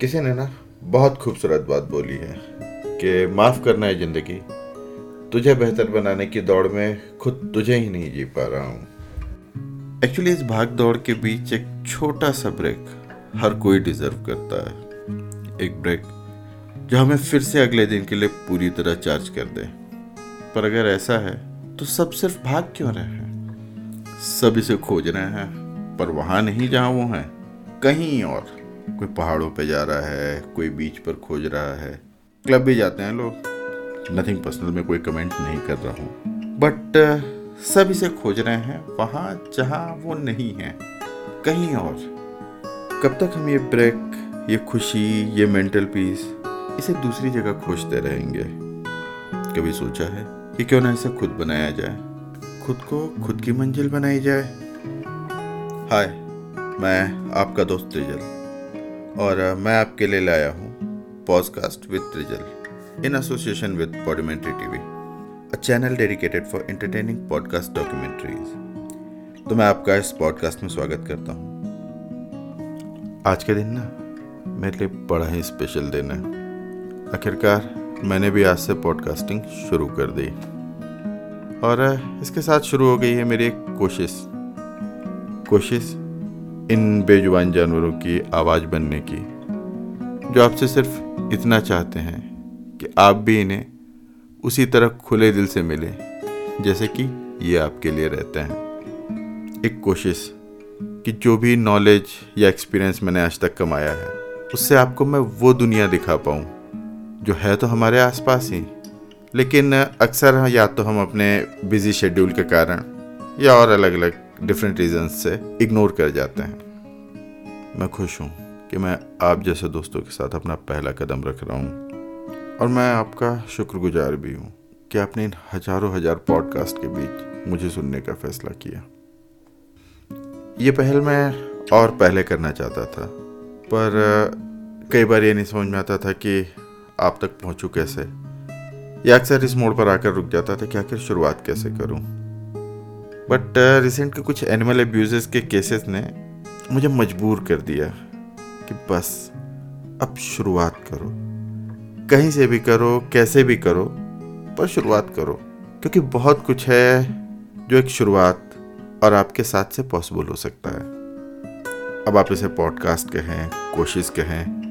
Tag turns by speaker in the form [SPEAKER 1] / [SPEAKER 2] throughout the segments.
[SPEAKER 1] किसी ने ना बहुत खूबसूरत बात बोली है कि माफ़ करना है ज़िंदगी। तुझे बेहतर बनाने की दौड़ में खुद तुझे ही नहीं जी पा रहा हूँ। एक्चुअली इस भाग दौड़ के बीच एक छोटा सा ब्रेक हर कोई डिजर्व करता है। एक ब्रेक जो हमें फिर से अगले दिन के लिए पूरी तरह चार्ज कर दे। पर अगर ऐसा है तो सब सिर्फ़ भाग क्यों रहे हैं? सब इसे खोज रहे हैं, पर वहाँ नहीं जहाँ वो है, कहीं और। कोई पहाड़ों पे जा रहा है, कोई बीच पर खोज रहा है। क्लब भी जाते हैं लोग। नथिंग पर्सनल में कोई कमेंट नहीं कर रहा हूँ। बट सब इसे खोज रहे हैं, वहाँ जहाँ वो नहीं है, कहीं और। कब तक हम ये ब्रेक ये खुशी, ये मेंटल पीस इसे दूसरी जगह खोजते रहेंगे? कभी सोचा है कि क्यों ना इसे खुद बनाया जाए? खुद को खुद की मंजिल बनाई जाए? हाय मैं आपका दोस्त त्रिजल और मैं आपके लिए लाया हूँ podcast with Trijal in association with Podmentary TV a channel dedicated for entertaining podcast documentaries तो मैं आपका इस पॉडकास्ट में स्वागत करता हूँ। आज के दिन ना, मेरे लिए बड़ा ही स्पेशल दिन है। आखिरकार, मैंने भी आज से पॉडकास्टिंग शुरू कर दी। और इसके साथ शुरू हो गई है मेरी एक कोशिश। कोशिश इन बेजुबान जानवरों की आवाज़ बनने की, जो आपसे सिर्फ़ इतना चाहते हैं कि आप भी इन्हें उसी तरह खुले दिल से मिले, जैसे कि ये आपके लिए रहते हैं। एक कोशिश कि जो भी नॉलेज या एक्सपीरियंस मैंने आज तक कमाया है, उससे आपको मैं वो दुनिया दिखा पाऊँ, जो है तो हमारे आसपास ही, लेकिन अक्सर या तो हम अपने बिज़ी शेड्यूल के कारण या और अलग अलग डिफरेंट रीजंस से इग्नोर कर जाते हैं। मैं खुश हूँ कि मैं आप जैसे दोस्तों के साथ अपना पहला कदम रख रहा हूँ। और मैं आपका शुक्रगुजार भी हूँ कि आपने इन हज़ारों हज़ार पॉडकास्ट के बीच मुझे सुनने का फैसला किया। ये पहल मैं और पहले करना चाहता था, पर कई बार ये नहीं समझ में आता था कि आप तक पहुंचूं कैसे। या अक्सर इस मोड़ पर आकर रुक जाता था कि आखिर शुरुआत कैसे करूँ। बट रिसेंट uh, के कुछ एनिमल एब्यूजेस के केसेस ने मुझे मजबूर कर दिया कि बस अब शुरुआत करो। कहीं से भी करो कैसे भी करो पर शुरुआत करो। क्योंकि बहुत कुछ है जो एक शुरुआत और आपके साथ से पॉसिबल हो सकता है। अब आप इसे पॉडकास्ट कहें कोशिश कहें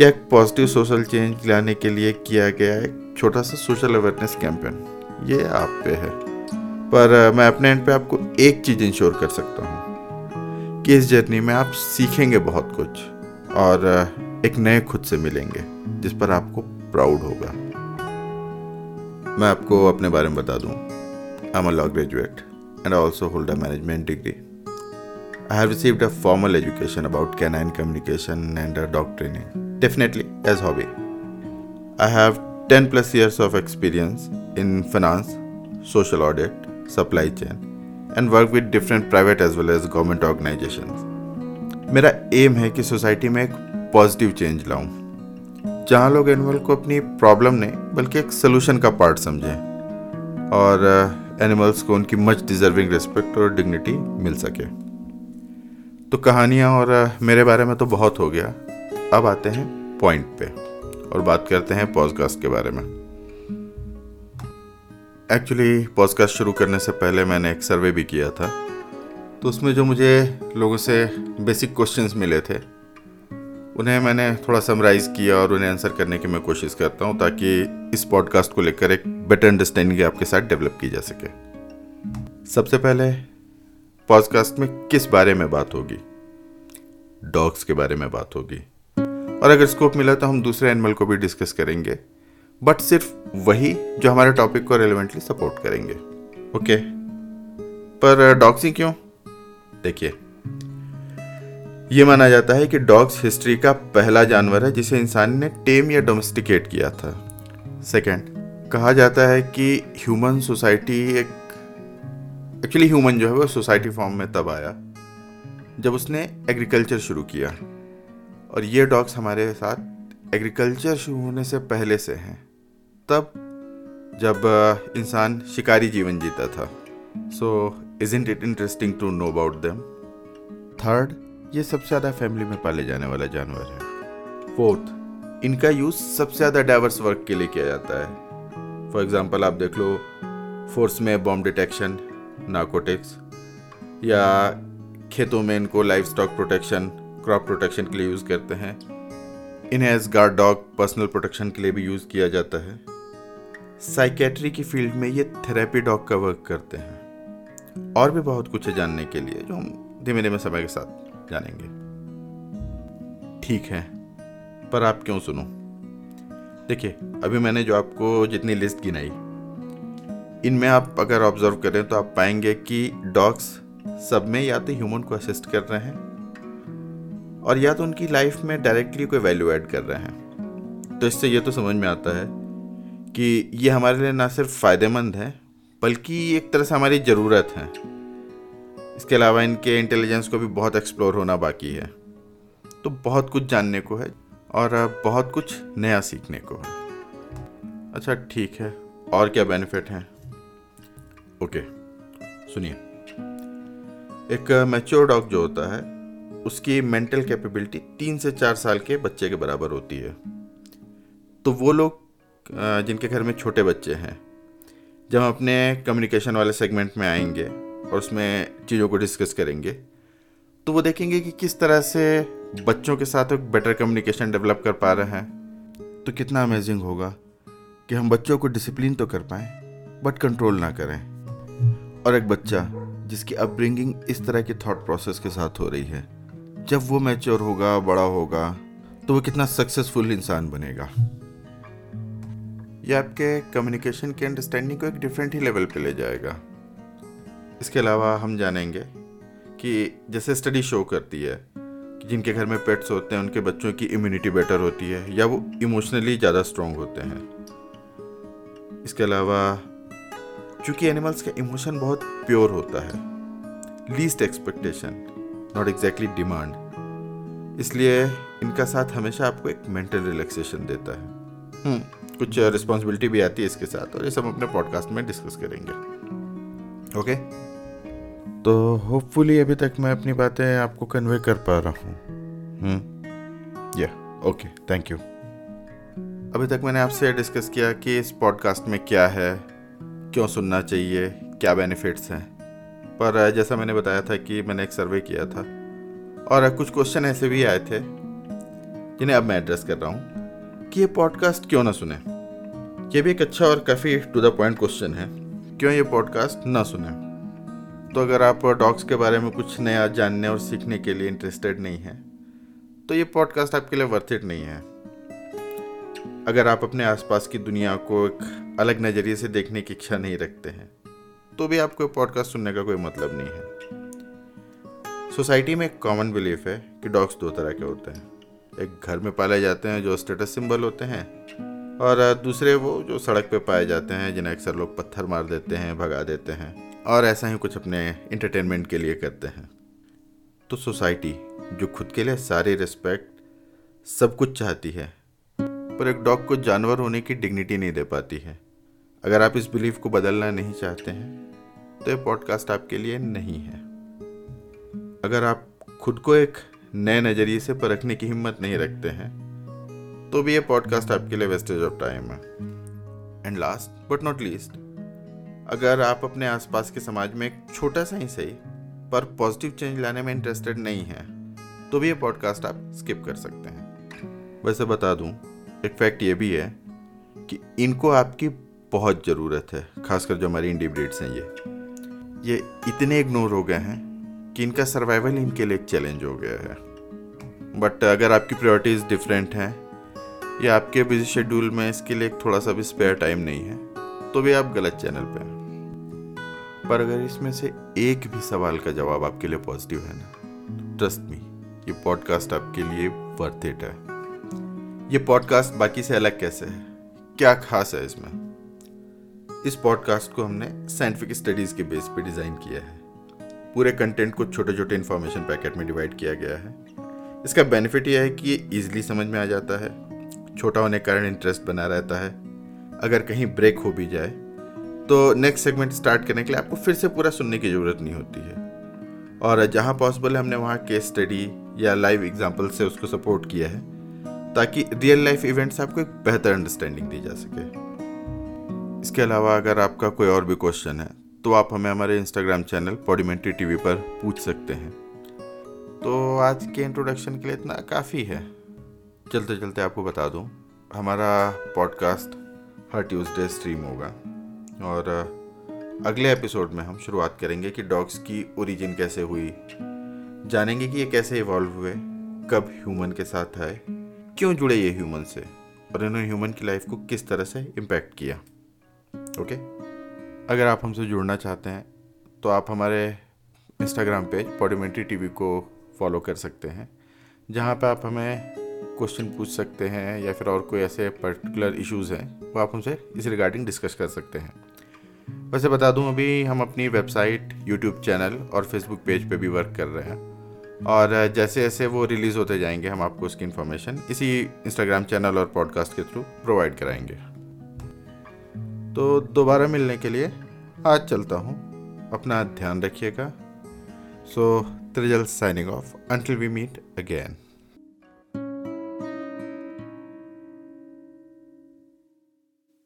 [SPEAKER 1] या एक पॉजिटिव सोशल चेंज लाने के लिए किया गया एक छोटा सा सोशल अवेयरनेस कैंपेन ये आप पे है। पर मैं अपने एंड पे आपको एक चीज़ इंश्योर कर सकता हूँ कि इस जर्नी में आप सीखेंगे बहुत कुछ और एक नए खुद से मिलेंगे जिस पर आपको प्राउड होगा। मैं आपको अपने बारे में बता दूँ। I am a law graduate and also hold a management degree I have received a formal education about can and communication and a dog training definitely as hobby I have ten plus years of experience in finance social audit supply chain and work with different private as well as government organizations. मेरा aim है कि society में एक positive change लाऊं जहाँ लोग animal को अपनी प्रॉब्लम नहीं बल्कि एक सोल्यूशन का पार्ट समझें और एनिमल्स uh, को उनकी मच डिजर्विंग रिस्पेक्ट और डिग्निटी मिल सके। तो कहानियाँ और uh, मेरे बारे में तो बहुत हो गया। अब आते हैं पॉइंट पे और बात करते हैं पॉडकास्ट के बारे में। एक्चुअली पॉडकास्ट शुरू करने से पहले मैंने एक सर्वे भी किया था। तो उसमें जो मुझे लोगों से बेसिक क्वेश्चंस मिले थे, उन्हें मैंने थोड़ा समराइज़ किया और उन्हें आंसर करने की मैं कोशिश करता हूँ ताकि इस पॉडकास्ट को लेकर एक बेटर अंडरस्टैंडिंग आपके साथ डेवलप की जा सके। सबसे पहले पॉडकास्ट में किस बारे में बात होगी? डॉग्स के बारे में बात होगी। और अगर स्कोप मिला तो हम दूसरे एनिमल को भी डिस्कस करेंगे। बट सिर्फ़ वही जो हमारे टॉपिक को रेलिवेंटली सपोर्ट करेंगे। ओके पर डॉग्स ही क्यों? देखिए। ये माना जाता है कि डॉग्स हिस्ट्री का पहला जानवर है जिसे इंसान ने टेम या डोमेस्टिकेट किया था। सेकंड कहा जाता है कि ह्यूमन सोसाइटी एक एक्चुअली ह्यूमन जो है वो सोसाइटी फॉर्म में तब आया, जब उसने एग्रीकल्चर शुरू किया। और ये डॉग्स हमारे साथ एग्रीकल्चर शुरू होने से पहले से हैं। तब जब इंसान शिकारी जीवन जीता था। So isn't it interesting to know about them third ये सबसे ज़्यादा फैमिली में पाले जाने वाला जानवर है। फोर्थ इनका यूज़ सबसे ज़्यादा डाइवर्स वर्क के लिए किया जाता है। फॉर एग्ज़ाम्पल आप देख लो फोर्स में बॉम्ब डिटेक्शन नार्कोटिक्स या खेतों में इनको life stock protection crop protection के लिए यूज़ करते हैं। इन्हें as guard dog personal protection के लिए भी यूज़ किया जाता है। साइकेट्री की फ़ील्ड में ये थेरेपी डॉग का वर्क करते हैं। और भी बहुत कुछ है जानने के लिए, जो हम धीमे धीमे समय के साथ जानेंगे। ठीक है, पर आप क्यों सुनो? देखिए, अभी मैंने जो आपको जितनी लिस्ट गिनाई, इनमें आप अगर ऑब्ज़र्व करें तो आप पाएँगे कि डॉग्स सब में या तो ह्यूमन को असिस्ट कर रहे हैं, और या तो उनकी लाइफ में डायरेक्टली कोई वैल्यू ऐड कर रहे हैं। तो इससे ये तो समझ में आता है कि ये हमारे लिए ना सिर्फ़ फ़ायदेमंद है, बल्कि एक तरह से हमारी ज़रूरत है। इसके अलावा इनके इंटेलिजेंस को भी बहुत एक्सप्लोर होना बाकी है। तो बहुत कुछ जानने को है और बहुत कुछ नया सीखने को है। अच्छा ठीक है। और क्या बेनिफिट हैं? ओके सुनिए। एक मैच्योर डॉग जो होता है, उसकी मेंटल कैपेबिलिटी तीन से चार साल के बच्चे के बराबर होती है। तो वो लोग जिनके घर में छोटे बच्चे हैं। जब हम अपने कम्युनिकेशन वाले सेगमेंट में आएँगे और उसमें चीज़ों को डिस्कस करेंगे तो वो देखेंगे कि किस तरह से बच्चों के साथ एक बेटर कम्युनिकेशन डेवलप कर पा रहे हैं। तो कितना अमेजिंग होगा कि हम बच्चों को डिसिप्लिन तो कर पाएँ बट कंट्रोल ना करें। और एक बच्चा जिसकी अपब्रिंगिंग इस तरह के थॉट प्रोसेस के साथ हो रही है, जब वो मैच्योर होगा, बड़ा होगा तो वो कितना सक्सेसफुल इंसान बनेगा। ये आपके कम्युनिकेशन के अंडरस्टैंडिंग को एक डिफरेंट ही लेवल पे ले जाएगा। इसके अलावा हम जानेंगे कि जैसे स्टडी शो करती है कि जिनके घर में पेट्स होते हैं उनके बच्चों की इम्यूनिटी बेटर होती है या वो इमोशनली ज़्यादा स्ट्रॉन्ग होते हैं। इसके अलावा चूँकि एनिमल्स का इमोशन बहुत प्योर होता है least expectation not exactly demand इसलिए इनका साथ हमेशा आपको एक मेंटल रिलैक्सेशन देता है। हम्म, कुछ रिस्पॉन्सिबिलिटी भी आती है इसके साथ और ये सब अपने पॉडकास्ट में डिस्कस करेंगे। ओके तो होपफुली अभी तक मैं अपनी बातें आपको कन्वे कर पा रहा हूँ। या ओके थैंक यू अभी तक मैंने आपसे डिस्कस किया कि इस पॉडकास्ट में क्या है क्यों सुनना चाहिए क्या बेनिफिट्स हैं। पर जैसा मैंने बताया था कि मैंने एक सर्वे किया था और कुछ क्वेश्चन ऐसे भी आए थे जिन्हें अब मैं एड्रेस कर रहा हूँ। कि ये पॉडकास्ट क्यों ना सुने? ये भी एक अच्छा और काफ़ी टू द पॉइंट क्वेश्चन है, क्यों ये पॉडकास्ट ना सुने? तो अगर आप डॉग्स के बारे में कुछ नया जानने और सीखने के लिए इंटरेस्टेड नहीं हैं तो ये पॉडकास्ट आपके लिए वर्थ इट नहीं है। अगर आप अपने आसपास की दुनिया को एक अलग नज़रिए से देखने की इच्छा नहीं रखते हैं तो भी आपको पॉडकास्ट सुनने का कोई मतलब नहीं है। सोसाइटी में एक कॉमन बिलीफ है कि डॉग्स दो तरह के होते हैं। एक घर में पाले जाते हैं, जो स्टेटस सिंबल होते हैं। और दूसरे वो, जो सड़क पे पाए जाते हैं, जिन्हें अक्सर लोग पत्थर मार देते हैं, भगा देते हैं। और ऐसा ही कुछ अपने इंटरटेनमेंट के लिए करते हैं। तो सोसाइटी जो खुद के लिए सारी रिस्पेक्ट सब कुछ चाहती है, पर एक डॉग को जानवर होने की डिग्निटी नहीं दे पाती है। अगर आप इस बिलीफ को बदलना नहीं चाहते हैं तो ये पॉडकास्ट आपके लिए नहीं है। अगर आप खुद को एक नए नज़रिए से परखने की हिम्मत नहीं रखते हैं। तो भी ये पॉडकास्ट आपके लिए वेस्टेज ऑफ़ टाइम है। And last but not least अगर आप अपने आसपास के समाज में एक छोटा सा ही सही, पर पॉजिटिव चेंज लाने में इंटरेस्टेड नहीं है तो भी ये पॉडकास्ट आप स्किप कर सकते हैं। वैसे बता दूँ, एक फैक्ट ये भी है कि इनको आपकी बहुत ज़रूरत है, खासकर जो हमारी इंडी ब्रीड्स हैं ये। ये इतने इग्नोर हो गए हैं कि इनका सर्वाइवल इनके लिए एक चैलेंज हो गया है। बट अगर आपकी प्रायोरिटीज़ डिफरेंट हैं, या आपके बिज़ी शेड्यूल में इसके लिए थोड़ा सा भी स्पेयर टाइम नहीं है तो भी आप गलत चैनल पे हैं। पर अगर इसमें से एक भी सवाल का जवाब आपके लिए पॉजिटिव है ना ट्रस्ट मी ये पॉडकास्ट आपके लिए वर्थ इट है। ये पॉडकास्ट बाकी से अलग कैसे है? क्या खास है इसमें? इस पॉडकास्ट को हमने साइंटिफिक स्टडीज़ के बेस पे डिज़ाइन किया है। पूरे कंटेंट को छोटे छोटे इन्फॉर्मेशन पैकेट में डिवाइड किया गया है। इसका बेनिफिट यह है कि ये ईजिली समझ में आ जाता है। छोटा होने के कारण इंटरेस्ट बना रहता है। अगर कहीं ब्रेक हो भी जाए तो नेक्स्ट सेगमेंट स्टार्ट करने के लिए आपको फिर से पूरा सुनने की ज़रूरत नहीं होती है। और जहाँ पॉसिबल है, हमने वहाँ केस स्टडी या लाइव एग्ज़ाम्पल से उसको सपोर्ट किया है, ताकि रियल लाइफ इवेंट्स आपको एक बेहतर अंडरस्टैंडिंग दी जा सके। इसके अलावा अगर आपका कोई और भी क्वेश्चन है तो आप हमें हमारे इंस्टाग्राम चैनल पॉडीमेंट्री टीवी पर पूछ सकते हैं। तो आज के इंट्रोडक्शन के लिए इतना काफ़ी है। चलते चलते आपको बता दूँ, हमारा पॉडकास्ट हर ट्यूसडे स्ट्रीम होगा। और अगले एपिसोड में हम शुरुआत करेंगे कि डॉग्स की ओरिजिन कैसे हुई। जानेंगे कि ये कैसे इवॉल्व हुए, कब ह्यूमन के साथ आए, क्यों जुड़े ये ह्यूमन से, और इन्होंने ह्यूमन की लाइफ को किस तरह से इम्पैक्ट किया। ओके अगर आप हमसे जुड़ना चाहते हैं तो आप हमारे इंस्टाग्राम पेज पॉडीमेंट्री टीवी को फॉलो कर सकते हैं, जहाँ पे आप हमें क्वेश्चन पूछ सकते हैं या फिर और कोई ऐसे पर्टिकुलर इश्यूज़ हैं, वो आप हमसे इस रिगार्डिंग डिस्कस कर सकते हैं। वैसे बता दूँ, अभी हम अपनी वेबसाइट यूट्यूब चैनल और फेसबुक पेज पे भी वर्क कर रहे हैं। और जैसे जैसे वो रिलीज़ होते जाएँगे, हम आपको उसकी इन्फॉर्मेशन इसी इंस्टाग्राम चैनल और पॉडकास्ट के थ्रू प्रोवाइड कराएँगे। तो दोबारा मिलने के लिए आज चलता हूँ। अपना ध्यान रखिएगा। So Trijal signing off until we meet again